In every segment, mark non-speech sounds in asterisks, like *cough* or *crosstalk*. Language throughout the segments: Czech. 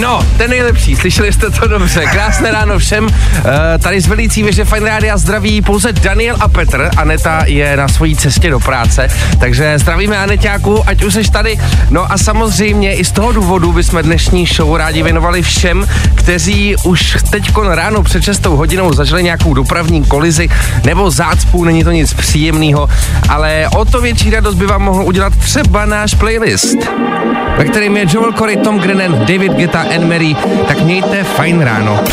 No, ten nejlepší, slyšeli jste to dobře. Krásné ráno všem. Uh, tady z velicí věže Fine Rádia zdraví pouze Daniel a Petr. Aneta je na svojí cestě do práce, takže zdravíme Aneťáku, ať už jsi tady. No a samozřejmě i z toho důvodu bychom dnešní show rádi věnovali všem, kteří už teď ráno před 6 hodinou zažili nějakou dopravní kolizi nebo zácpu, není to nic příjemného, ale o to větší radost by vám mohl udělat třeba náš playlist, ve kterým je Joel Corey, Tom Grennan, David Geta, Anne Mary, tak mějte fajn ráno.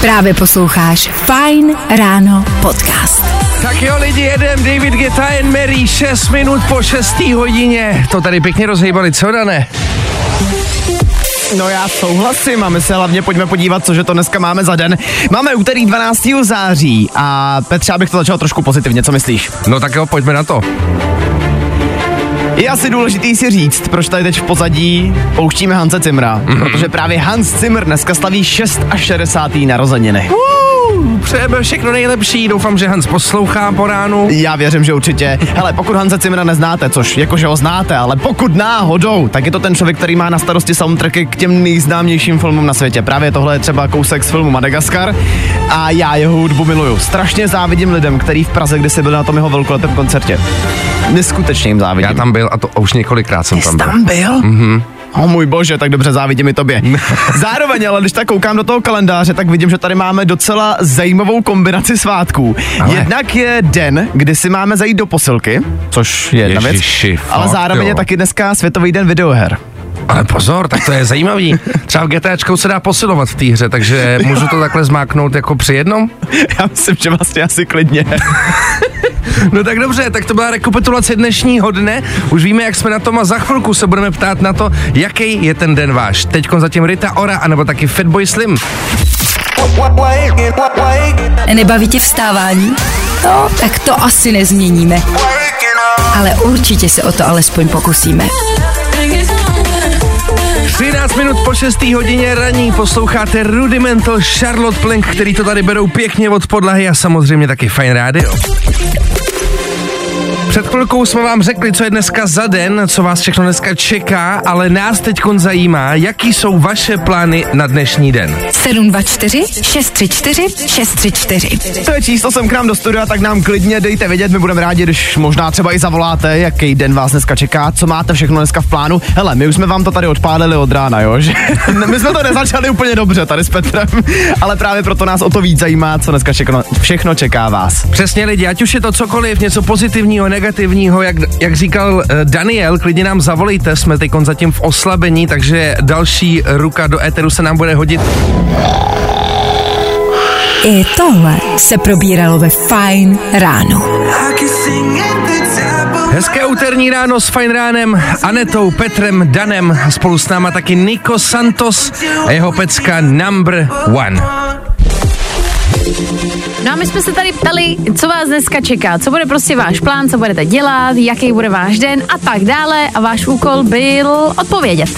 Právě posloucháš Fajn ráno podcast. Tak jo lidi, jedem David Geta and Mary, 6 minut po 6. hodině. To tady pěkně rozhejbali, co Dané? No já souhlasím a my se hlavně pojďme podívat, cože to dneska máme za den. Máme úterý 12. září a Petře, abych to začal trošku pozitivně, co myslíš? No tak jo, pojďme na to. Je asi důležitý si říct, proč tady teď v pozadí pouštíme Hanse Zimra, mm-hmm. protože právě Hans Zimmer dneska slaví 6 a 60. narozeniny. Uh, přejeme všechno nejlepší, doufám, že Hans poslouchá po ránu. Já věřím, že určitě. Hele, pokud Hanse Zimra neznáte, což jakože ho znáte, ale pokud náhodou, tak je to ten člověk, který má na starosti soundtracky k těm nejznámějším filmům na světě. Právě tohle je třeba kousek z filmu Madagaskar a já jeho hudbu miluju. Strašně závidím lidem, který v Praze kdysi byl na tom jeho velkolepém koncertě. Neskutečně jim závidím. Já tam byl a to už několikrát jsem Jsi tam byl. tam byl? Mhm. O můj bože, tak dobře závidím i tobě. *laughs* Zároveň, ale když tak koukám do toho kalendáře, tak vidím, že tady máme docela zajímavou kombinaci svátků. Ale. Jednak je den, kdy si máme zajít do posilky, což je jedna věc, ale zároveň jo. je taky dneska Světový den videoher. Ale pozor, tak to je zajímavý. *laughs* Třeba v GTAčkou se dá posilovat v té hře, takže můžu to takhle zmáknout jako při jednom? *laughs* Já myslím, že vlastně asi klidně. *laughs* No tak dobře, tak to byla rekapitulace dnešního dne. Už víme, jak jsme na tom a za chvilku se budeme ptát na to, jaký je ten den váš. Teď zatím Rita Ora, anebo taky Fatboy Slim. Nebaví tě vstávání? No, tak to asi nezměníme. Ale určitě se o to alespoň pokusíme. 13 minut po 6. hodině raní posloucháte Rudimental Charlotte Plank, který to tady berou pěkně od podlahy a samozřejmě taky Fine Radio. Před chvilkou jsme vám řekli, co je dneska za den, co vás všechno dneska čeká, ale nás teď zajímá, jaký jsou vaše plány na dnešní den. 724 634 634. To je číslo sem k nám do studia, tak nám klidně dejte vědět, my budeme rádi, když možná třeba i zavoláte, jaký den vás dneska čeká, co máte všechno dneska v plánu. Hele, my už jsme vám to tady odpálili od rána, jo, že *laughs* my jsme to nezačali úplně dobře tady s Petrem, ale právě proto nás o to víc zajímá, co dneska všechno, všechno čeká vás. Přesně lidi, ať už je to cokoliv, něco pozitivního, negativního, jak, jak říkal eh, Daniel, klidně nám zavolejte, jsme teď zatím v oslabení, takže další ruka do éteru se nám bude hodit. I tohle se probíralo ve Fajn ráno. Hezké úterní ráno s Fajn ránem, Anetou, Petrem, Danem, spolu s náma taky Nico Santos a jeho pecka Number One. No a my jsme se tady ptali, co vás dneska čeká, co bude prostě váš plán, co budete dělat, jaký bude váš den a tak dále a váš úkol byl odpovědět.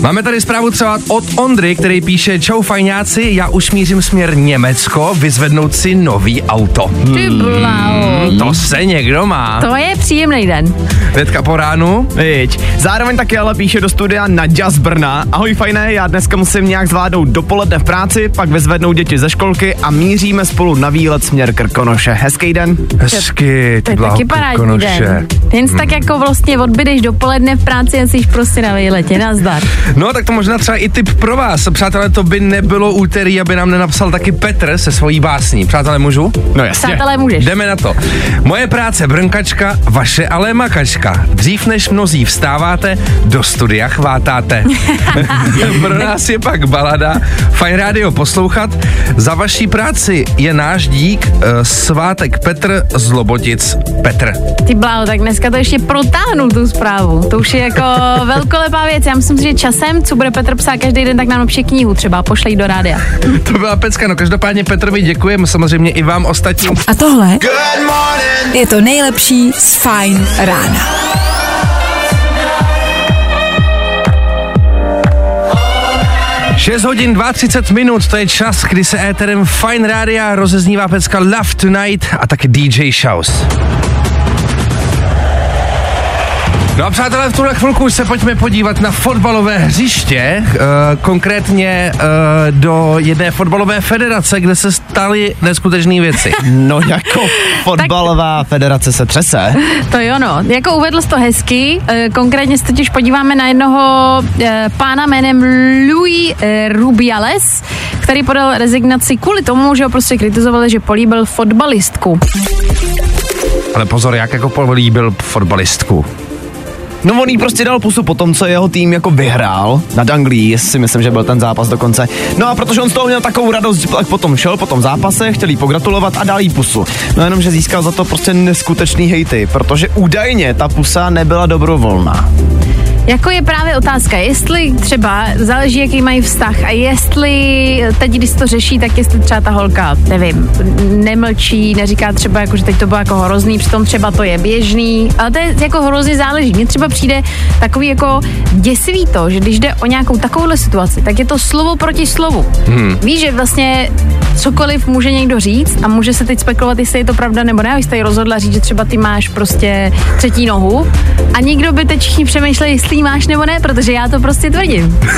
Máme tady zprávu třeba od Ondry, který píše Čau fajňáci, já už mířím směr Německo, vyzvednout si nový auto. Ty bláho. To se někdo má. To je příjemný den. Hnedka po ránu. Viď. Zároveň taky ale píše do studia Nadia z Brna. Ahoj fajné, já dneska musím nějak zvládnout dopoledne v práci, pak vyzvednout děti ze školky a míříme spolu na výlet směr Krkonoše. Hezký den. Hezky, To ty je taky parádní den. Jen hmm. tak jako vlastně odbydeš dopoledne v práci a jsi prostě na výletě. Nazdar. No, tak to možná třeba i tip pro vás. Přátelé, to by nebylo úterý, aby nám nenapsal taky Petr se svojí básní. Přátelé, můžu? No jasně. Přátelé, můžeš. Jdeme na to. Moje práce brnkačka, vaše ale makačka. Dřív než mnozí vstáváte, do studia chvátáte. *laughs* Pro nás je pak balada. Fajn rádio poslouchat. Za vaší práci je náš dík eh, svátek Petr z Lobotic. Petr. Ty bláho, tak dneska to ještě protáhnu tu zprávu. To už je jako *laughs* velkolepá věc. Já myslím si, že časem, co bude Petr psát každý den, tak nám napíše knihu třeba, pošlej do rádia. *laughs* To byla pecka, no každopádně Petrovi děkujeme, samozřejmě i vám ostatním. A tohle je to nejlepší z Fajn rána. 6 hodin 32 minut, to je čas, kdy se éterem Fine Rádia rozeznívá pecka Love Tonight a taky DJ Shows. No a přátelé, v tuhle chvilku se pojďme podívat na fotbalové hřiště, uh, konkrétně uh, do jedné fotbalové federace, kde se staly neskutečné věci. *laughs* No jako fotbalová federace se třese. To jo, no. Jako uvedl jsi to hezky, eh, konkrétně se totiž podíváme na jednoho pána jménem Louis Rubiales, který podal rezignaci kvůli tomu, že ho prostě kritizovali, že políbil fotbalistku. Ale pozor, jak jako políbil fotbalistku. No on jí prostě dal pusu po tom, co jeho tým jako vyhrál nad Anglií, si myslím, že byl ten zápas dokonce. No a protože on z toho měl takovou radost, tak potom šel po tom zápase, chtěl jí pogratulovat a dal jí pusu. No jenom, že získal za to prostě neskutečný hejty, protože údajně ta pusa nebyla dobrovolná. Jako je právě otázka, jestli třeba záleží, jaký mají vztah a jestli teď, když to řeší, tak jestli třeba ta holka, nevím, nemlčí, neříká třeba, jako, že teď to bylo jako hrozný, přitom třeba to je běžný, ale to je jako hrozně záleží. Mně třeba přijde takový jako děsivý to, že když jde o nějakou takovouhle situaci, tak je to slovo proti slovu. Hmm. Víš, že vlastně cokoliv může někdo říct a může se teď spekulovat, jestli je to pravda nebo ne, a jste rozhodla říct, že třeba ty máš prostě třetí nohu a nikdo by teď všichni přemýšleli, jestli ji máš nebo ne, protože já to prostě tvrdím. *laughs*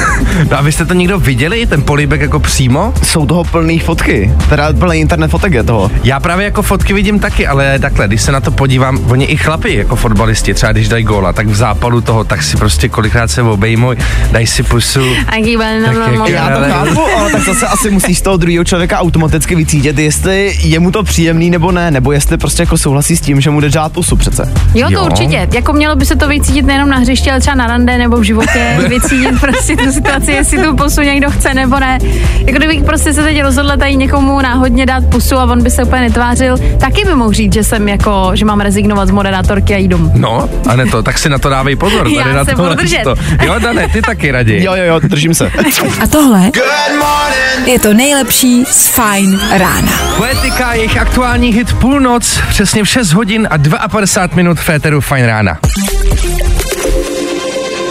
No a vy jste to někdo viděli, ten políbek jako přímo? Jsou toho plný fotky, teda plný internet fotek je toho. Já právě jako fotky vidím taky, ale takhle, když se na to podívám, oni i chlapi jako fotbalisti, třeba když dají góla, tak v západu toho, tak si prostě kolikrát se obejmou, dají si pusu. A no, Tak no, jak no, Já to Ale- chápu, ale tak zase asi musíš z toho druhého člověka automaticky vycítit, jestli je mu to příjemný nebo ne, nebo jestli prostě jako souhlasí s tím, že mu jde dát pusu přece. Jo, to Jo. určitě. Jako mělo by se to vycítit nejenom na hřišti, ale třeba na rande nebo v životě. *laughs* vycítit prostě tu situaci, jestli tu pusu někdo chce nebo ne. Jako kdybych prostě se teď rozhodla tady někomu náhodně dát pusu a on by se úplně netvářil, taky by mohl říct, že jsem jako, že mám rezignovat z moderátorky a jít domů. No, a ne to, tak si na to dávej pozor. *laughs* Já tady na se tohle budu držet. to. Jo, Dane, ty taky raději. Jo, jo, jo, držím se. *laughs* A tohle je to nejlepší z Fine rána. Poetika, jejich aktuální hit Půlnoc, přesně v 6 hodin a 52 minut v Féteru Fine rána.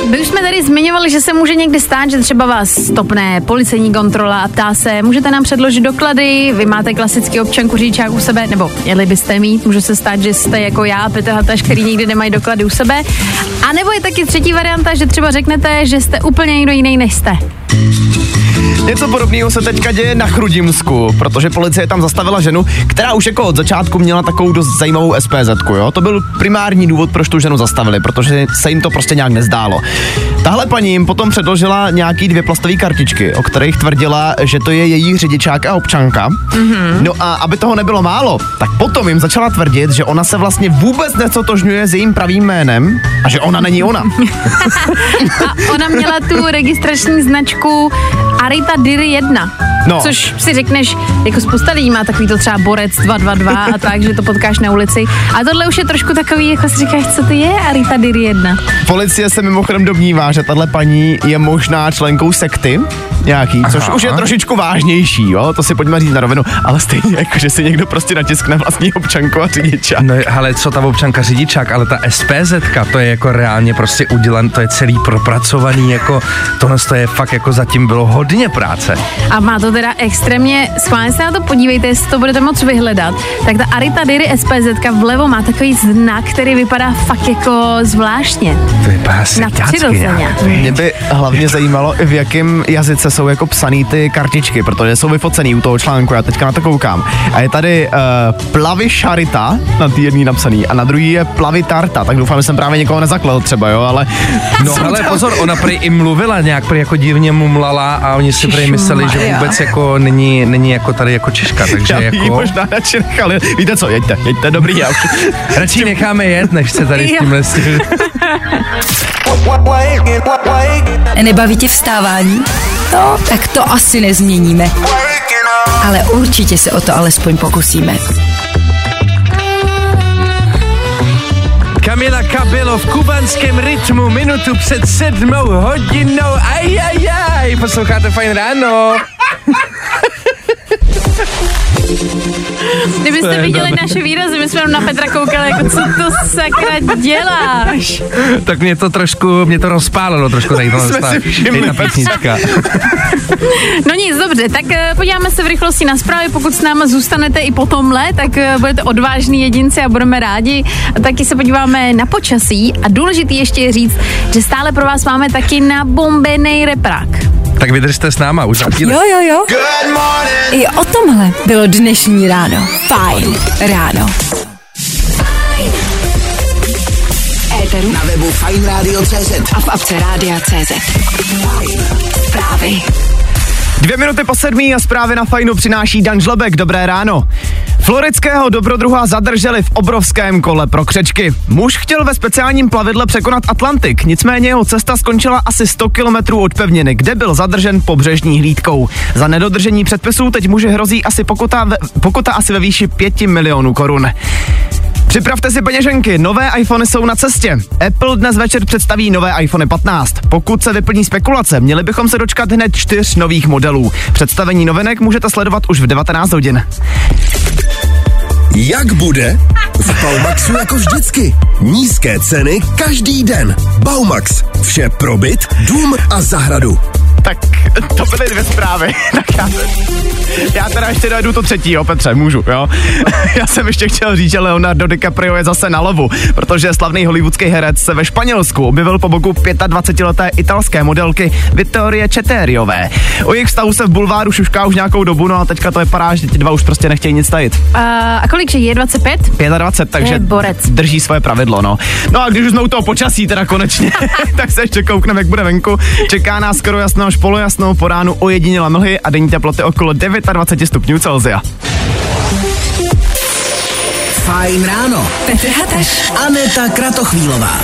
My už jsme tady zmiňovali, že se může někdy stát, že třeba vás stopne policejní kontrola a ptá se, můžete nám předložit doklady, vy máte klasický občanku řidičák u sebe, nebo měli byste mít, může se stát, že jste jako já, Petr Hataš, který nikdy nemají doklady u sebe. A nebo je taky třetí varianta, že třeba řeknete, že jste úplně někdo jiný než jste. Něco podobného se teďka děje na Chrudimsku, protože policie tam zastavila ženu, která už jako od začátku měla takovou dost zajímavou SPZ, jo. To byl primární důvod, proč tu ženu zastavili, protože se jim to prostě nějak nezdálo. Tahle paní jim potom předložila nějaký dvě plastové kartičky, o kterých tvrdila, že to je její řidičák a občanka. Mm-hmm. No a aby toho nebylo málo, tak potom jim začala tvrdit, že ona se vlastně vůbec necotožňuje s jejím pravým jménem a že ona není ona. *laughs* A ona měla tu registrační značku Arita Diry 1. No. Což si řekneš, jako spousta lidí má takový to třeba borec 222 a tak, že to potkáš na ulici. A tohle už je trošku takový, jako si říkáš, co to je Arita Diry 1. Policie se mimochodem domnívá, že tahle paní je možná členkou sekty nějaký, což Aha. už je trošičku vážnější, jo, to si pojďme říct na rovinu, ale stejně jako, že si někdo prostě natiskne vlastní občanku a řidiča. No ale co ta občanka řidičák, ale ta SPZ, to je jako reálně prostě udělan, to je celý propracovaný, jako tohle to je fakt jako zatím bylo hodně práce. A má to teda extrémně, schválně se na to podívejte, jestli to budete moc vyhledat, tak ta Arita Diry SPZ vlevo má takový znak, který vypadá fakt jako zvláštně. To vypadá Nadpřirozeně. Mě by hlavně zajímalo, v jakém jazyce jsou jako psaný ty kartičky, protože jsou vyfocený u toho článku, já teďka na to koukám. A je tady uh, plavy šarita, na té jedný napsaný, a na druhý je plavy tarta, tak doufám, že jsem právě někoho nezaklel třeba, jo, ale... No *laughs* ale pozor, ona prý i mluvila nějak, prý jako divně mumlala a oni si prý mysleli, že vůbec jako není, není jako tady jako Češka, *laughs* takže Já jako... možná radši nechal, víte co, jeďte, jeďte, dobrý, já už... *laughs* Radši necháme jet, než se tady s tímhle. Nebaví tě vstávání? No, tak to asi nezměníme. Ale určitě se o to alespoň pokusíme. Kamila Kabilo v kubanském rytmu minutu před sedmou hodinou. Ajajaj, posloucháte fajn ráno. *laughs* Kdybyste viděli naše výrazy, my jsme na Petra koukali, jako co to sakra děláš? tak mě to trošku, mě to rozpálilo trošku tady *laughs* tohle ta, písnička. *laughs* No nic, dobře, tak eh, podíváme se v rychlosti na zprávy, pokud s námi zůstanete i po tomhle, tak eh, budete odvážní jedinci a budeme rádi. A taky se podíváme na počasí a důležitý ještě je říct, že stále pro vás máme taky nabombený reprák. Tak vydržte s náma už za chvíli. Jo, jo, jo. I o tomhle bylo dnešní ráno. Fajn ráno. Éteru Na webu Fine Radio CZ. a v apce Rádia CZ. Zprávy. Dvě minuty po sedmí a zprávy na fajnu přináší Dan Žlebek. Dobré ráno. Floridského dobrodruha zadrželi v obrovském kole pro křečky. Muž chtěl ve speciálním plavidle překonat Atlantik, nicméně jeho cesta skončila asi 100 kilometrů od pevniny, kde byl zadržen pobřežní hlídkou. Za nedodržení předpisů teď muži hrozí asi pokuta, ve, pokuta asi ve výši 5 milionů korun. Připravte si peněženky, nové iPhony jsou na cestě. Apple dnes večer představí nové iPhone 15. Pokud se vyplní spekulace, měli bychom se dočkat hned čtyř nových modelů. Představení novinek můžete sledovat už v 19 hodin. Jak bude? V Baumaxu jako vždycky. Nízké ceny každý den. Baumax. Vše pro byt, dům a zahradu. Tak to byly dvě zprávy. *laughs* tak já, já teda ještě dojedu to třetí, jo, Petře, můžu, jo. *laughs* já jsem ještě chtěl říct, že Leonardo DiCaprio je zase na lovu, protože slavný hollywoodský herec se ve Španělsku objevil po boku 25-leté italské modelky Vittorie Četériové. O jejich vztahu se v bulváru šušká už nějakou dobu, no a teďka to vypadá, že ti dva už prostě nechtějí nic tajit. Uh, a kolik, že je 25? 25, takže Je borec. drží svoje pravidlo, no. No a když už jsme u toho počasí teda konečně, *laughs* tak se ještě koukneme, jak bude venku. Čeká nás skoro jasno až polojasno, po ránu ojediněla mlhy a denní teploty okolo 29 stupňů Celsia. Fajn ráno. Petr Hateš. Aneta Kratochvílová.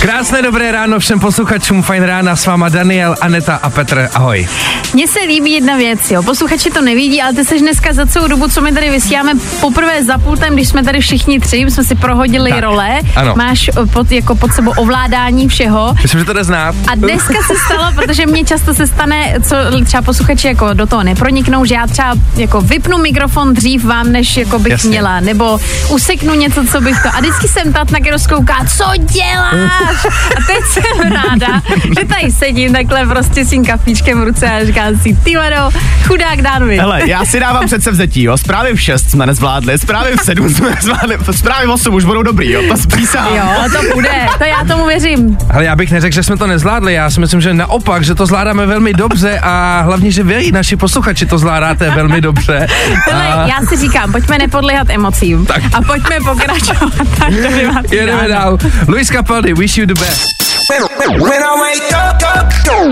Krásné dobré ráno všem posluchačům Fajn rána s váma Daniel, Aneta a Petr. Ahoj. Mně se líbí jedna věc, jo. Posluchači to nevidí, ale ty seš dneska za celou dobu, co my tady vysíláme, poprvé za pultem, když jsme tady všichni tři, jsme si prohodili Tak, role. ano. Máš eh, pod, jako pod sebou ovládání všeho. Myslím, že to jde znát. A dneska se stalo, protože mě často se stane, co třeba posluchači jako do toho neproniknou, že já třeba jako vypnu mikrofon dřív vám, než jako bych Jasně. měla, nebo useknu něco, co bych to. A vždycky jsem tat na rozkouká, co děláš? A teď jsem ráda, že tady sedím takhle prostě s tím kafíčkem v ruce a říkám si, ty vado, chudák Dánovi. Hele, já si dávám přece vzetí, jo. Zprávy v 6 jsme nezvládli, zprávy v 7 jsme nezvládli, zprávy v 8 už budou dobrý, jo. To spísám. Jo, to bude, to já tomu věřím. Ale já bych neřekl, že jsme to nezvládli, já si myslím, že naopak, že to zvládáme velmi dobře a hlavně, že vy, naši posluchači, to zvládáte velmi dobře. Hele, A já si říkám, pojďme nepodléhat emocím Tak. A pojďme pokračovat. Tak to jedeme dál. Luis Capaldi, wish you the best.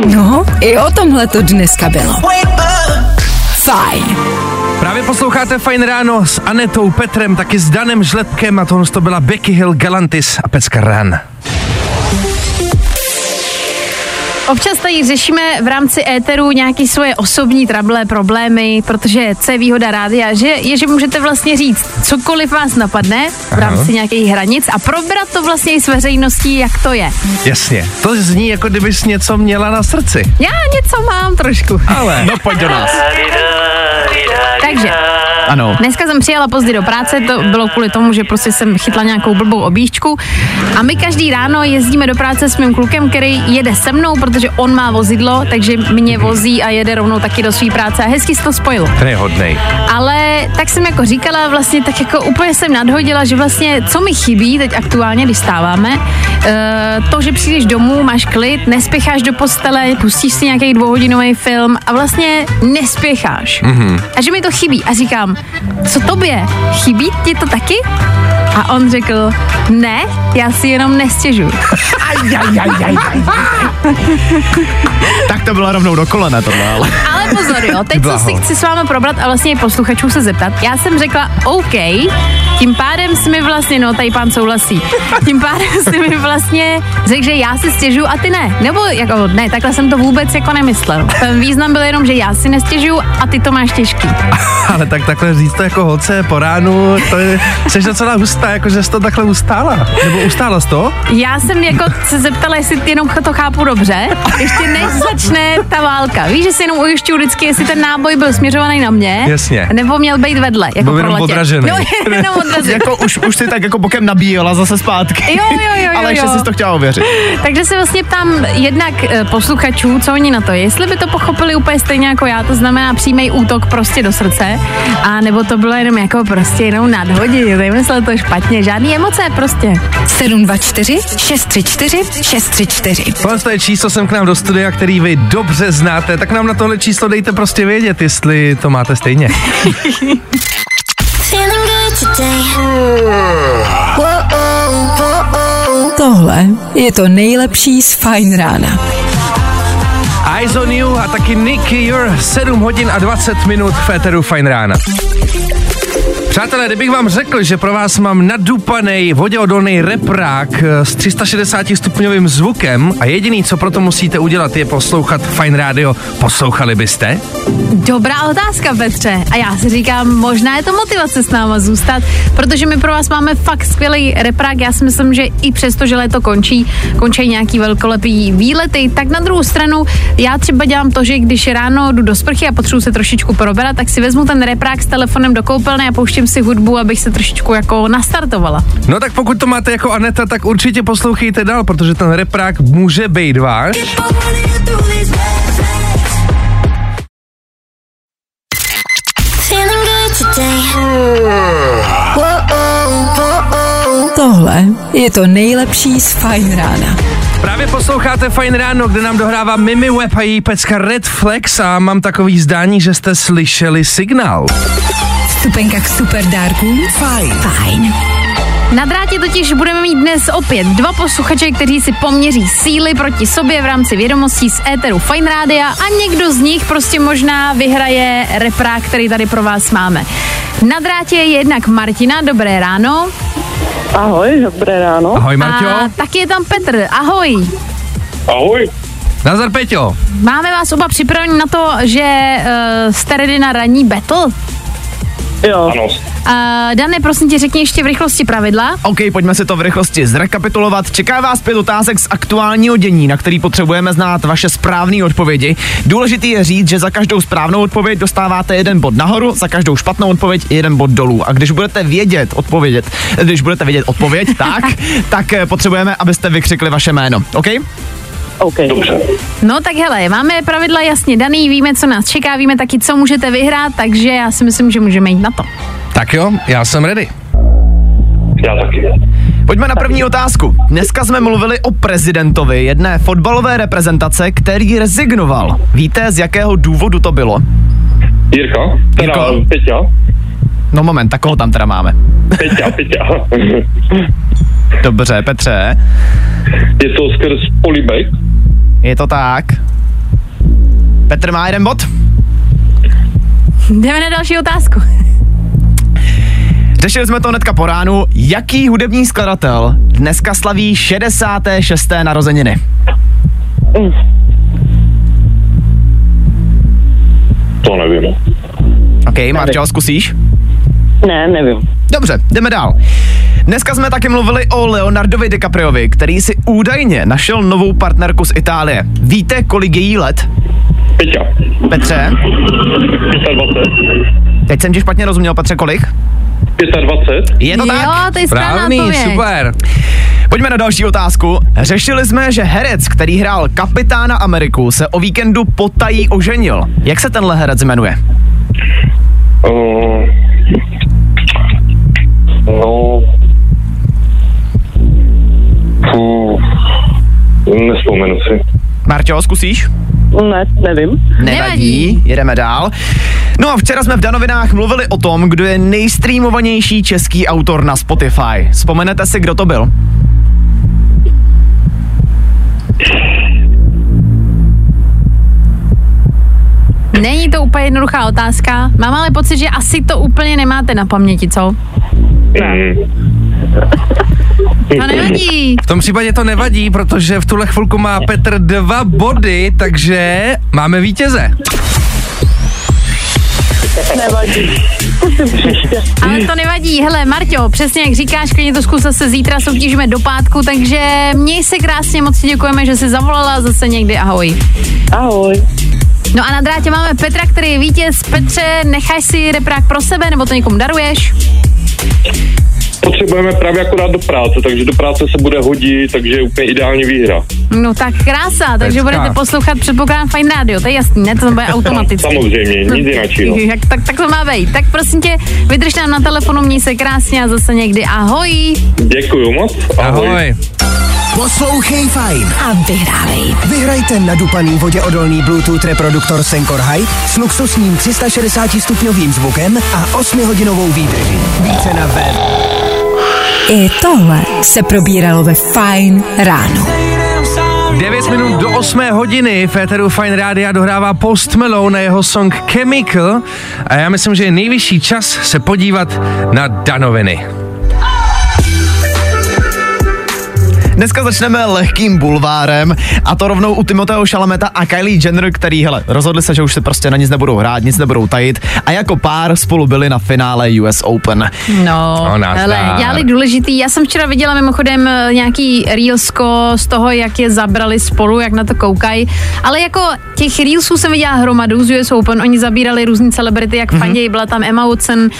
No, i o tomhle to dneska bylo. Fajn. Právě posloucháte Fajn ráno s Anetou, Petrem, taky s Danem Žletkem a tohle to byla Becky Hill, Galantis a Pecka Ran. Občas tady řešíme v rámci éteru nějaké svoje osobní trable, problémy, protože co je výhoda rádia, že je, že můžete vlastně říct, cokoliv vás napadne v rámci nějakých hranic a probrat to vlastně i s veřejností, jak to je. Jasně, to zní jako kdybys něco měla na srdci. Já něco mám trošku. Ale *laughs* No pojď do nás. Takže Ano. Dneska jsem přijela pozdě do práce, to bylo kvůli tomu, že prostě jsem chytla nějakou blbou objížďku a my každý ráno jezdíme do práce s mým klukem, který jede se mnou, protože on má vozidlo, takže mě vozí a jede rovnou taky do své práce a hezky se to spojilo. ten je hodnej. Ale tak jsem jako říkala, vlastně tak jako úplně jsem nadhodila, že vlastně co mi chybí teď aktuálně, když stáváme, eh, to, že přijdeš domů, máš klid, nespěcháš do postele, pustíš si nějaký dvouhodinový film a vlastně nespěcháš. Mm-hmm. A že mi to chybí. A říkám, co tobě? Chybí ti to taky? A on řekl, ne, já si jenom nestěžuju. *laughs* Aj, aj, aj, aj, aj. tak to bylo rovnou do kolena tohle, ale. Ale pozor, jo, teď co Blaho. si chci s vámi probrat a vlastně i posluchačů se zeptat. Já jsem řekla OK, tím pádem si mi vlastně, no tady pán souhlasí, tím pádem si mi vlastně řekl, že já si stěžuju a ty ne. Nebo jako ne, takhle jsem to vůbec jako nemyslel. Ten význam byl jenom, že já si nestěžuju a ty to máš těžký. *laughs* Ale tak takhle říct to jako holce po ránu, to je, jsi docela smutná, jako že jsi to takhle ustála. Nebo ustála jsi to? Já jsem jako se zeptala, jestli jenom to chápu dobře, ještě než začne ta válka. Víš, že si jenom ujišťuju vždycky, jestli ten náboj byl směřovaný na mě, Jasně. nebo měl být vedle, jako Byl jenom odražený. No, jenom *laughs* odražený. Jako už, už si tak jako bokem nabíjela zase zpátky. Jo, jo, jo, jo, Ale ještě jsi to chtěla ověřit. Takže se vlastně ptám jednak eh, posluchačů, co oni na to, jestli by to pochopili úplně stejně jako já, to znamená přímý útok prostě do srdce, a nebo to bylo jenom jako prostě jenom nadhodit, nemyslel to špatně, žádný emoce prostě. 724 634 634. Tohle to je číslo sem k nám do studia, který vy dobře znáte, tak nám na tohle číslo dejte prostě vědět, jestli to máte stejně. *laughs* Tohle je to nejlepší z Fine Rána. Eyes on you a taky Nicky Your 7 hodin a 20 minut v Féteru Fine Rána. Přátelé, kdybych vám řekl, že pro vás mám nadupaný voděodolný reprák eh, s 360 stupňovým zvukem a jediný, co proto musíte udělat, je poslouchat Fine Radio, poslouchali byste? Dobrá otázka, Petře. A já si říkám, možná je to motivace s náma zůstat, protože my pro vás máme fakt skvělý reprák. Já si myslím, že i přesto, že léto končí, končí nějaký velkolepý výlety, tak na druhou stranu já třeba dělám to, že když ráno jdu do sprchy a potřebuji se trošičku probrat, tak si vezmu ten reprák s telefonem do koupelny a pouštím si hudbu, abych se trošičku jako nastartovala. No tak pokud to máte jako Aneta, tak určitě poslouchejte dál, protože ten reprák může být váš. Tohle je to nejlepší z Fine Rána. Právě posloucháte Fine Ráno, kde nám dohrává Mimi Web a její pecka Red Flex a mám takový zdání, že jste slyšeli signál. Vstupenka k superdárkům Fine. Fine. Na drátě totiž budeme mít dnes opět dva posluchače, kteří si poměří síly proti sobě v rámci vědomostí z éteru Fine Rádia a někdo z nich prostě možná vyhraje reprák, který tady pro vás máme. Na drátě je jednak Martina, dobré ráno. Ahoj, dobré ráno. Ahoj Marťo. A taky je tam Petr, ahoj. Ahoj. Nazar Peťo. Máme vás oba připraveni na to, že uh, jste ready na ranní battle. Jo. Ano. Uh, Dane, prosím tě, řekni ještě v rychlosti pravidla. OK, pojďme si to v rychlosti zrekapitulovat. Čeká vás pět otázek z aktuálního dění, na který potřebujeme znát vaše správné odpovědi. Důležitý je říct, že za každou správnou odpověď dostáváte jeden bod nahoru, za každou špatnou odpověď jeden bod dolů. A když budete vědět odpovědět, když budete vědět odpověď, *laughs* tak, tak eh, potřebujeme, abyste vykřikli vaše jméno. OK? OK. Dobře. No tak hele, máme pravidla jasně daný, víme, co nás čeká, víme taky, co můžete vyhrát, takže já si myslím, že můžeme jít na to. Tak jo, já jsem ready. Já taky. Pojďme na první otázku. Dneska jsme mluvili o prezidentovi jedné fotbalové reprezentace, který rezignoval. Víte, z jakého důvodu to bylo? Jirka? Teda Jirko. Peťa? No moment, tak koho tam teda máme? Peťa, *laughs* Peťa. Dobře, Petře, Je to skrz polibek? Je to tak. Petr má jeden bod. Jdeme na další otázku. Řešili jsme to hnedka po ránu. Jaký hudební skladatel dneska slaví 66. narozeniny? To nevím. OK, Marčo, zkusíš? Ne, nevím. Dobře, jdeme dál. Dneska jsme taky mluvili o Leonardovi DiCapriovi, který si údajně našel novou partnerku z Itálie. Víte, kolik je jí let? Peťa. Petře? 25. Teď jsem ti špatně rozuměl, Petře, kolik? 25. Je to tak? Jo, to je Správný, super. Pojďme na další otázku. Řešili jsme, že herec, který hrál kapitána Ameriku, se o víkendu potají oženil. Jak se tenhle herec jmenuje? Uh, no... Nespomenu si. Marťo, zkusíš? Ne, nevím. Nevadí. jedeme dál. No a včera jsme v Danovinách mluvili o tom, kdo je nejstreamovanější český autor na Spotify. Vzpomenete si, kdo to byl? Není to úplně jednoduchá otázka. Mám ale pocit, že asi to úplně nemáte na paměti, co? Ne. *laughs* To nevadí. V tom případě to nevadí, protože v tuhle chvilku má Petr dva body, takže máme vítěze. Nevadí. Ale to nevadí. Hele, Marťo, přesně jak říkáš, klidně to zkus zase zítra soutěžíme do pátku, takže měj se krásně, moc ti děkujeme, že jsi zavolala zase někdy. Ahoj. Ahoj. No a na drátě máme Petra, který je vítěz. Petře, necháš si reprák pro sebe, nebo to někomu daruješ? Potřebujeme právě akorát do práce, takže do práce se bude hodit, takže je úplně ideální výhra. No tak krása, takže Pecka. budete poslouchat, předpokládám, fajn rádio, to je jasný, ne? To bude *laughs* automaticky. Samozřejmě, nic jiného. *laughs* Jak, tak, tak to má být. Tak prosím tě, vydrž nám na telefonu, měj se krásně a zase někdy ahoj. Děkuju moc. Ahoj. Poslouchej fajn. A vyhrávej. Vyhrajte nadupaný voděodolný Bluetooth reproduktor Senkor Hype s luxusním 360 stupňovým zvukem a 8-hodinovou výdrží. Více na web. I tohle se probíralo ve Fine ráno. 9 minut do 8 hodiny Féteru Fine Rádia dohrává Post Malone na jeho song Chemical a já myslím, že je nejvyšší čas se podívat na danoviny. Dneska začneme lehkým bulvárem a to rovnou u Timoteo Chalameta a Kylie Jenner, který, hele, rozhodli se, že už se prostě na nic nebudou hrát, nic nebudou tajit a jako pár spolu byli na finále US Open. No, No, hele, dělali důležitý. Já jsem včera viděla mimochodem eh, nějaký reelsko z toho, jak je zabrali spolu, jak na to koukají. Ale jako těch reelsů jsem viděla hromadu z US Open. Oni zabírali různý celebrity, jak mm-hmm. fanději. Byla tam Emma Watson, uh,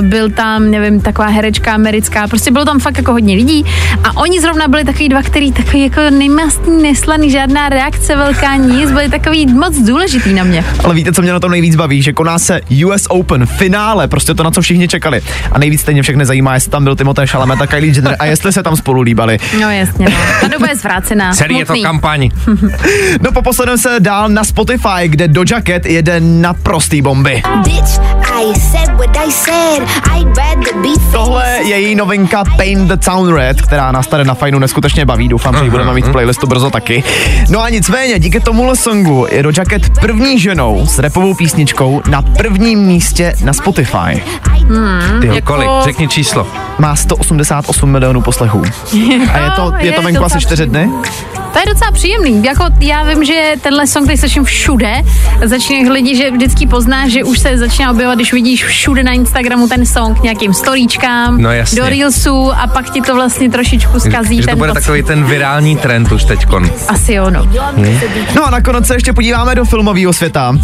byl tam, nevím, taková herečka americká. Prostě bylo tam fakt jako hodně lidí. A oni zrovna byli takový dva, který takový jako nemastný, neslaný, žádná reakce velká, nic. Byli takový moc důležitý na mě. Ale víte, co mě na tom nejvíc baví, že koná se US Open, finále, prostě to, na co všichni čekali. A nejvíc stejně všechny zajímá, jestli tam byl Timothée Chalamet a Kylie Jenner a jestli se tam spolu líbali. No jasně, no. Ta doba je zvrácená. Celý je to kampaň. No poposledem se dál na Spotify, kde Doja Cat jede naprostý bomby. Bitch, I said what I said. I'd rather be Tohle je její novinka Paint the Town Red, která nás tady na fajnu neskutečně baví. Doufám, že ji budeme mít v playlistu brzo taky. No a nicméně, díky tomuhle songu je Doja Cat první ženou s repovou písničkou na prvním místě na Spotify. Ty Jako- kolik? Řekni číslo. Má 188 milionů poslechů. A je to, je to venku asi docela čtyři dny? To je docela příjemný. Jako já vím, že tenhle song teď slyším všude. Začínají lidi, že vždycky poznáš, že už se začíná objevovat, když vidíš všude na Instagramu ten song nějakým storíčkám, No jasně. do Reelsu a pak ti to vlastně trošičku zkazí že ten to bude pocit. takový ten virální trend už teďkon. Asi jo, no. No a nakonec se ještě podíváme do filmového světa.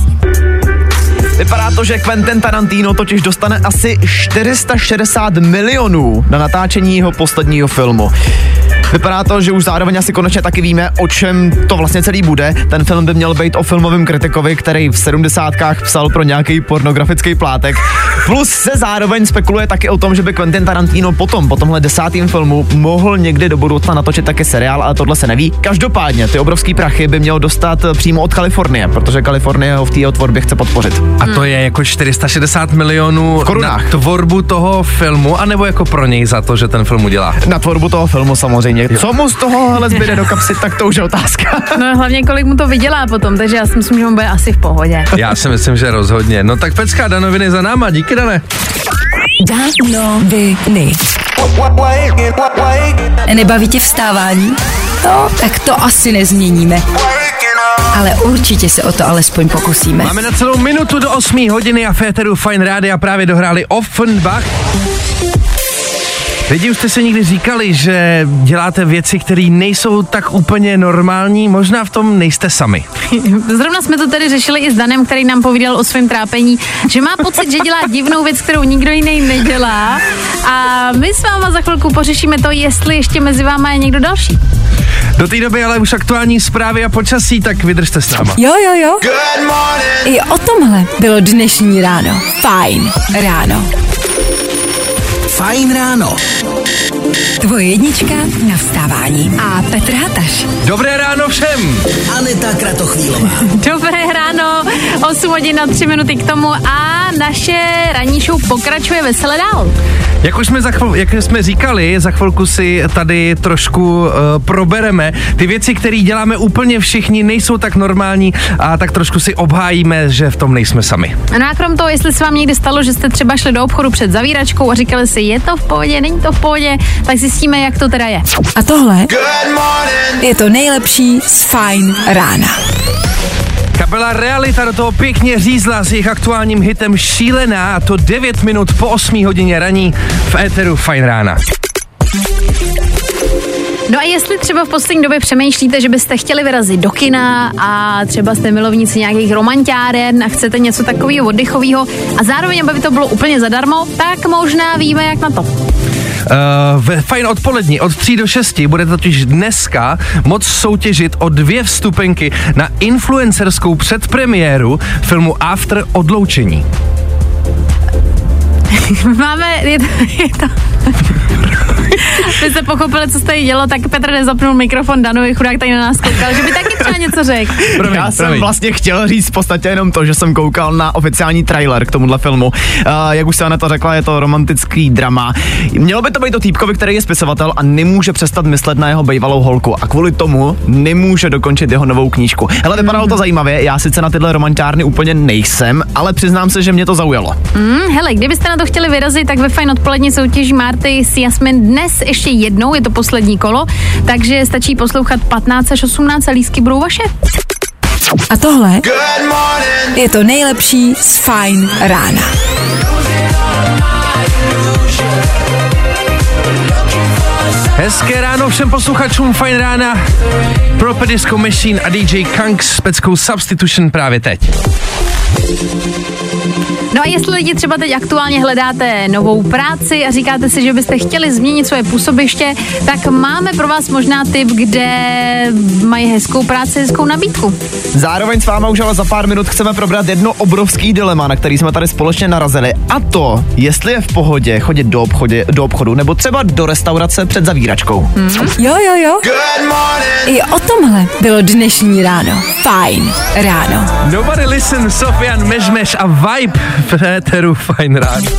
Vypadá to, že Quentin Tarantino totiž dostane asi 460 milionů na natáčení jeho posledního filmu. Vypadá to, že už zároveň asi konečně taky víme, o čem to vlastně celý bude. Ten film by měl být o filmovém kritikovi, který v 70. psal pro nějaký pornografický plátek. Plus se zároveň spekuluje taky o tom, že by Quentin Tarantino potom, po tomhle desátém filmu, mohl někdy do budoucna natočit taky seriál, ale tohle se neví. Každopádně ty obrovský prachy by měl dostat přímo od Kalifornie, protože Kalifornie ho v té jeho tvorbě chce podpořit. A to je jako 460 milionů V korunách. na tvorbu toho filmu, anebo jako pro něj za to, že ten film udělá? Na tvorbu toho filmu samozřejmě. Co mu z toho ale zbyde do kapsy, tak to už je otázka. *laughs* No hlavně kolik mu to vydělá potom, takže já si myslím, že on bude asi v pohodě. Já si myslím, že rozhodně. No tak pecká danoviny za náma, díky Dane. Danoviny. Nebaví tě vstávání? No, tak to asi nezměníme. Ale určitě se o to alespoň pokusíme. Máme na celou minutu do 8 hodiny a Féteru Fine Rádia právě dohráli Offenbach. Lidi, už jste si někdy říkali, že děláte věci, které nejsou tak úplně normální? Možná v tom nejste sami. *laughs* Zrovna jsme to tady řešili i s Danem, který nám povídal o svém trápení, že má pocit, že dělá divnou věc, kterou nikdo jiný nedělá. A my s váma za chvilku pořešíme to, jestli ještě mezi váma je někdo další. Do té doby ale už aktuální zprávy a počasí, tak vydržte s náma. Jo, jo, jo. I o tomhle bylo dnešní ráno. Fajn ráno. Fajn ráno. Tvoje jednička na vstávání. A Petr Hataš. Dobré ráno všem! Aneta Kratochvílová. *laughs* Dobré ráno, 8 hodin na 3 minuty k tomu a naše ranní show pokračuje veselé dál. Jak už jsme, za chvil, jak jsme říkali, za chvilku si tady trošku uh, probereme. Ty věci, které děláme úplně všichni, nejsou tak normální a tak trošku si obhájíme, že v tom nejsme sami. No a krom toho, jestli se vám někdy stalo, že jste třeba šli do obchodu před zavíračkou a říkali si, je to v pohodě, není to v pohodě, tak zjistíme, jak to teda je. A tohle je to nejlepší z Fajn rána. Kapela Realita do toho pěkně řízla s jejich aktuálním hitem Šílená a to 9 minut po 8 hodině raní v éteru Fajn rána. No a jestli třeba v poslední době přemýšlíte, že byste chtěli vyrazit do kina a třeba jste milovníci nějakých romantiáren a chcete něco takového oddychového a zároveň, aby to bylo úplně zadarmo, tak možná víme, jak na to. Uh, ve Fajn odpolední od 3 do 6 bude totiž dneska moc soutěžit o dvě vstupenky na influencerskou předpremiéru filmu After odloučení. *laughs* Máme, je to, je to. Vy jste pochopili, co se tady dělo, tak Petr nezapnul mikrofon Danovi, chudák tady na nás koukal, že by taky třeba něco řekl. Promiň, Já jsem promiň. vlastně chtěl říct v podstatě jenom to, že jsem koukal na oficiální trailer k tomuhle filmu. Uh, jak už se to řekla, je to romantický drama. Mělo by to být o týpkovi, který je spisovatel a nemůže přestat myslet na jeho bývalou holku a kvůli tomu nemůže dokončit jeho novou knížku. Hele, vypadalo to zajímavě, já sice na tyhle romantárny úplně nejsem, ale přiznám se, že mě to zaujalo. Mm, hele, kdybyste na to chtěli vyrazit, tak ve fajn odpolední soutěží Marty s Jasmin dnes ještě jednou, je to poslední kolo, takže stačí poslouchat 15 až 18 a lísky budou vaše. A tohle je to nejlepší z Fajn rána. Hezké ráno všem posluchačům Fajn rána. Proper Disco Machine a DJ Kanks s peckou Substitution právě teď. No a jestli lidi třeba teď aktuálně hledáte novou práci a říkáte si, že byste chtěli změnit svoje působiště, tak máme pro vás možná tip, kde mají hezkou práci, hezkou nabídku. Zároveň s váma už ale za pár minut chceme probrat jedno obrovský dilema, na který jsme tady společně narazili. A to, jestli je v pohodě chodit do, obchodě, do obchodu nebo třeba do restaurace před zavíračkou. Hmm. Jo, jo, jo. I o tomhle bylo dnešní ráno. Fajn ráno. Nobody listen, Sofian Mežmeš a Vibe v éteru Fajn ráno.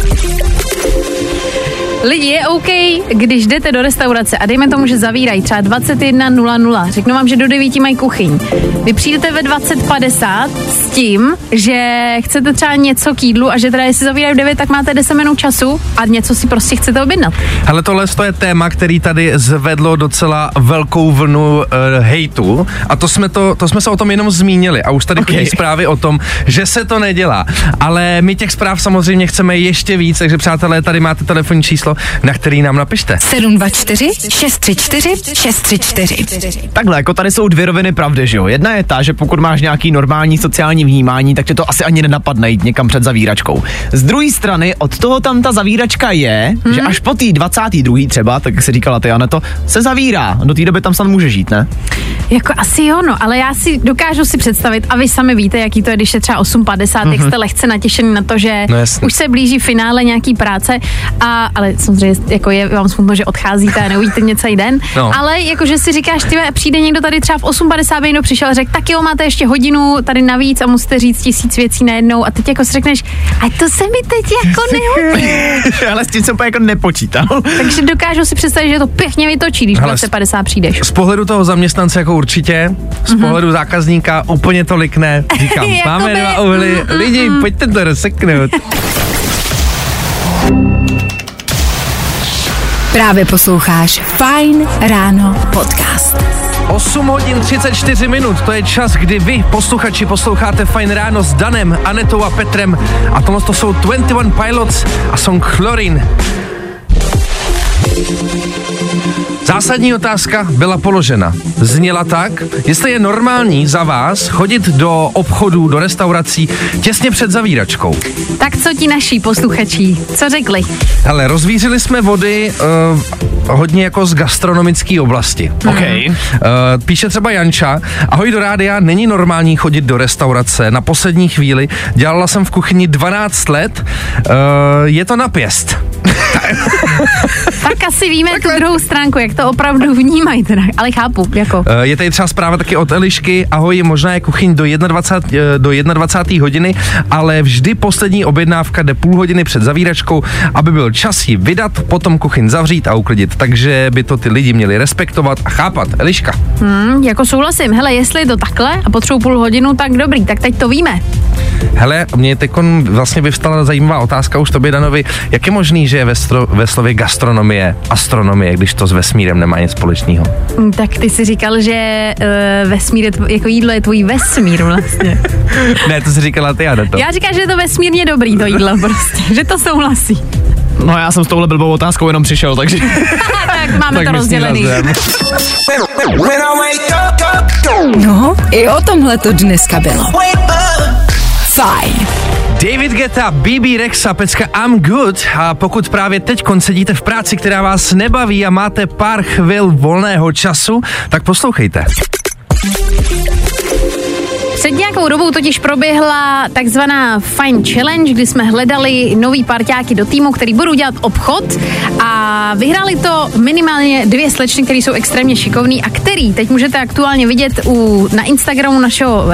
Lidi, je OK, když jdete do restaurace a dejme tomu, že zavírají třeba 21.00, řeknu vám, že do 9 mají kuchyň. Vy přijdete ve 20.50 s tím, že chcete třeba něco k jídlu a že teda jestli zavírají v 9, tak máte 10 minut času a něco si prostě chcete objednat. Ale tohle to je téma, který tady zvedlo docela velkou vlnu uh, hejtu a to jsme, to, to jsme se o tom jenom zmínili a už tady okay. chodí zprávy o tom, že se to nedělá. Ale my těch zpráv samozřejmě chceme ještě víc, takže přátelé, tady máte telefonní číslo, na který nám napište. 724 634 634 Takhle, jako tady jsou dvě roviny pravdy, že jo? Jedna je ta, že pokud máš nějaký normální sociální vnímání, tak tě to asi ani nenapadne jít někam před zavíračkou. Z druhé strany, od toho tam ta zavíračka je, hmm. že až po té 22. třeba, tak jak se říkala ty Aneto, se zavírá. Do té doby tam snad může žít, ne? Jako asi jo, no, ale já si dokážu si představit, a vy sami víte, jaký to je, když je třeba 8.50, mm-hmm. jak jste lehce natěšený na to, že no už se blíží finále nějaký práce, a, ale samozřejmě jako je vám smutno, že odcházíte a neuvidíte mě celý den, no. ale jakože si říkáš, ty přijde někdo tady třeba v 8.50 někdo přišel a řekl, tak jo, máte ještě hodinu tady navíc a musíte říct tisíc věcí najednou a teď jako si řekneš, a to se mi teď jako nehodí. *laughs* ale s tím jsem jako nepočítal. Takže dokážu si představit, že to pěkně vytočí, když v 20.50 přijdeš. Z pohledu toho zaměstnance jako určitě, z mm-hmm. pohledu zákazníka úplně tolik ne. Říkám, *laughs* máme dva uhly, mm, lidi, mm. pojďte to rozseknout. *laughs* Právě posloucháš Fine Ráno podcast. 8 hodin 34 minut, to je čas, kdy vy, posluchači, posloucháte Fine Ráno s Danem, Anetou a Petrem a tohle to jsou 21 Pilots a song Chlorin. Zásadní otázka byla položena. Zněla tak, jestli je normální za vás chodit do obchodů, do restaurací těsně před zavíračkou. Tak co ti naši posluchači, co řekli? Hele, rozvířili jsme vody uh, hodně jako z gastronomické oblasti. Mm. Okay. Uh, píše třeba Janča, ahoj do rádia, není normální chodit do restaurace na poslední chvíli, dělala jsem v kuchyni 12 let, uh, je to na pěst. *laughs* tak asi víme Takhle. tu druhou stránku, jak to opravdu vnímají teda, ale chápu, jako. Eh, je tady třeba zpráva taky od Elišky, ahoj, možná je kuchyň do 21, eh, do 21. hodiny, ale vždy poslední objednávka jde půl hodiny před zavíračkou, aby byl čas ji vydat, potom kuchyň zavřít a uklidit. Takže by to ty lidi měli respektovat a chápat. Eliška. Hmm, jako souhlasím. Hele, jestli je to takhle a potřebuji půl hodinu, tak dobrý, tak teď to víme. Hele, mě teď vlastně vyvstala zajímavá otázka už tobě, Danovi. Jak je možný, že ve stro, ve slově gastronomie, astronomie, když to s vesmírem nemá nic společného? Mm, Tak ty si říkal, že uh, vesmír je tvo- jako jídlo je tvůj vesmír vlastně. *laughs* ne, to si říkala ty, Aneto. Já říkám, že je to vesmírně dobrý to jídlo prostě, že to souhlasí. No já jsem s touhle blbou otázkou jenom přišel, takže... *laughs* tak máme Tak to rozdělený. No, i o tomhle to dneska bylo. Fajn. David Geta, BB Rexa, pecka I'm Good a pokud právě teď sedíte v práci, která vás nebaví a máte pár chvil volného času, tak poslouchejte. Před nějakou dobou totiž proběhla takzvaná Fine Challenge, kdy jsme hledali nový parťáky do týmu, který budou dělat obchod a vyhráli to minimálně dvě slečny, které jsou extrémně šikovný a který teď můžete aktuálně vidět u, na Instagramu našeho,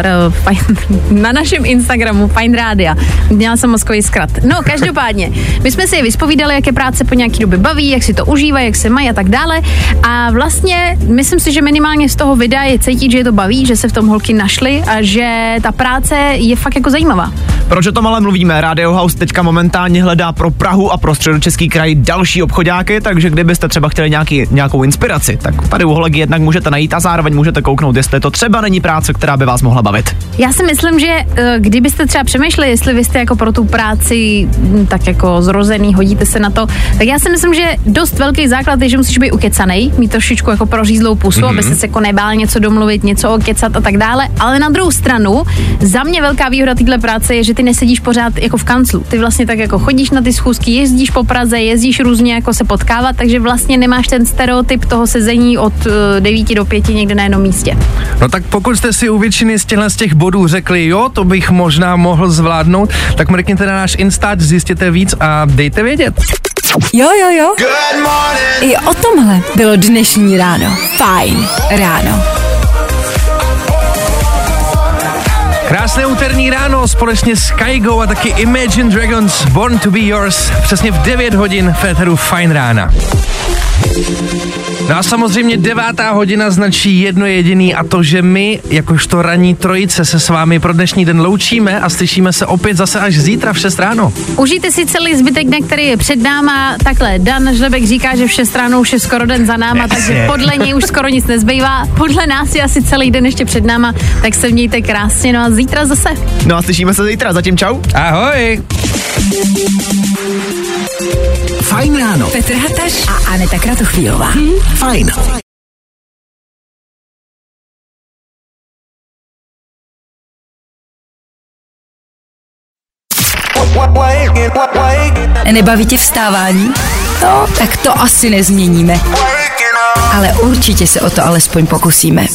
*laughs* na našem Instagramu Fine Rádia. Měla jsem mozkový zkrat. No, *laughs* každopádně, my jsme si je vyspovídali, jaké práce po nějaký době baví, jak si to užívají, jak se mají a tak dále. A vlastně myslím si, že minimálně z toho videa je cítit, že je to baví, že se v tom holky našly a že ta práce je fakt jako zajímavá. Proč o tom ale mluvíme? Radio House teďka momentálně hledá pro Prahu a pro středočeský kraj další obchodáky, takže kdybyste třeba chtěli nějaký, nějakou inspiraci, tak tady u Holegy jednak můžete najít a zároveň můžete kouknout, jestli to třeba není práce, která by vás mohla bavit. Já si myslím, že eh, kdybyste třeba přemýšleli, jestli vy jste jako pro tu práci hm, tak jako zrozený, hodíte se na to, tak já si myslím, že dost velký základ je, že musíš být ukecanej, mít trošičku jako prořízlou pusu, mm-hmm. aby se jako nebál něco domluvit, něco okecat a tak dále. Ale na druhou stranu, za mě velká výhoda téhle práce je, že ty nesedíš pořád jako v kanclu. Ty vlastně tak jako chodíš na ty schůzky, jezdíš po Praze, jezdíš různě jako se potkávat, takže vlastně nemáš ten stereotyp toho sezení od eh, 9 do 5 někde na jednom místě. No tak pokud jste si u většiny z těchto z těch bodů řekli, jo, to bych možná mohl zvládnout, tak mrkněte na náš Instač, zjistěte víc a dejte vědět. Jo, jo, jo. I o tomhle bylo dnešní ráno. Fajn ráno. Krásné úterní ráno společně s Kaigo a taky Imagine Dragons Born to be Yours přesně v 9 hodin Féteru Fine rána. No a samozřejmě devátá hodina značí jedno jediný a to, že my, jakožto ranní trojice, se s vámi pro dnešní den loučíme a slyšíme se opět zase až zítra v 6 ráno. Užijte si celý zbytek dne, který je před náma. Takhle, Dan Žlebek říká, že v 6 ráno už je skoro den za náma, Yes. takže podle něj už skoro nic nezbývá. Podle nás je asi celý den ještě před náma, tak se mějte krásně, no a zítra zase. No a slyšíme se zítra, zatím čau. Ahoj! Fajn ráno. Petr Hataš a Aneta Kratochvílová. Fajn. Nebaví tě vstávání? No, tak to asi nezměníme. Ale určitě se o to alespoň pokusíme.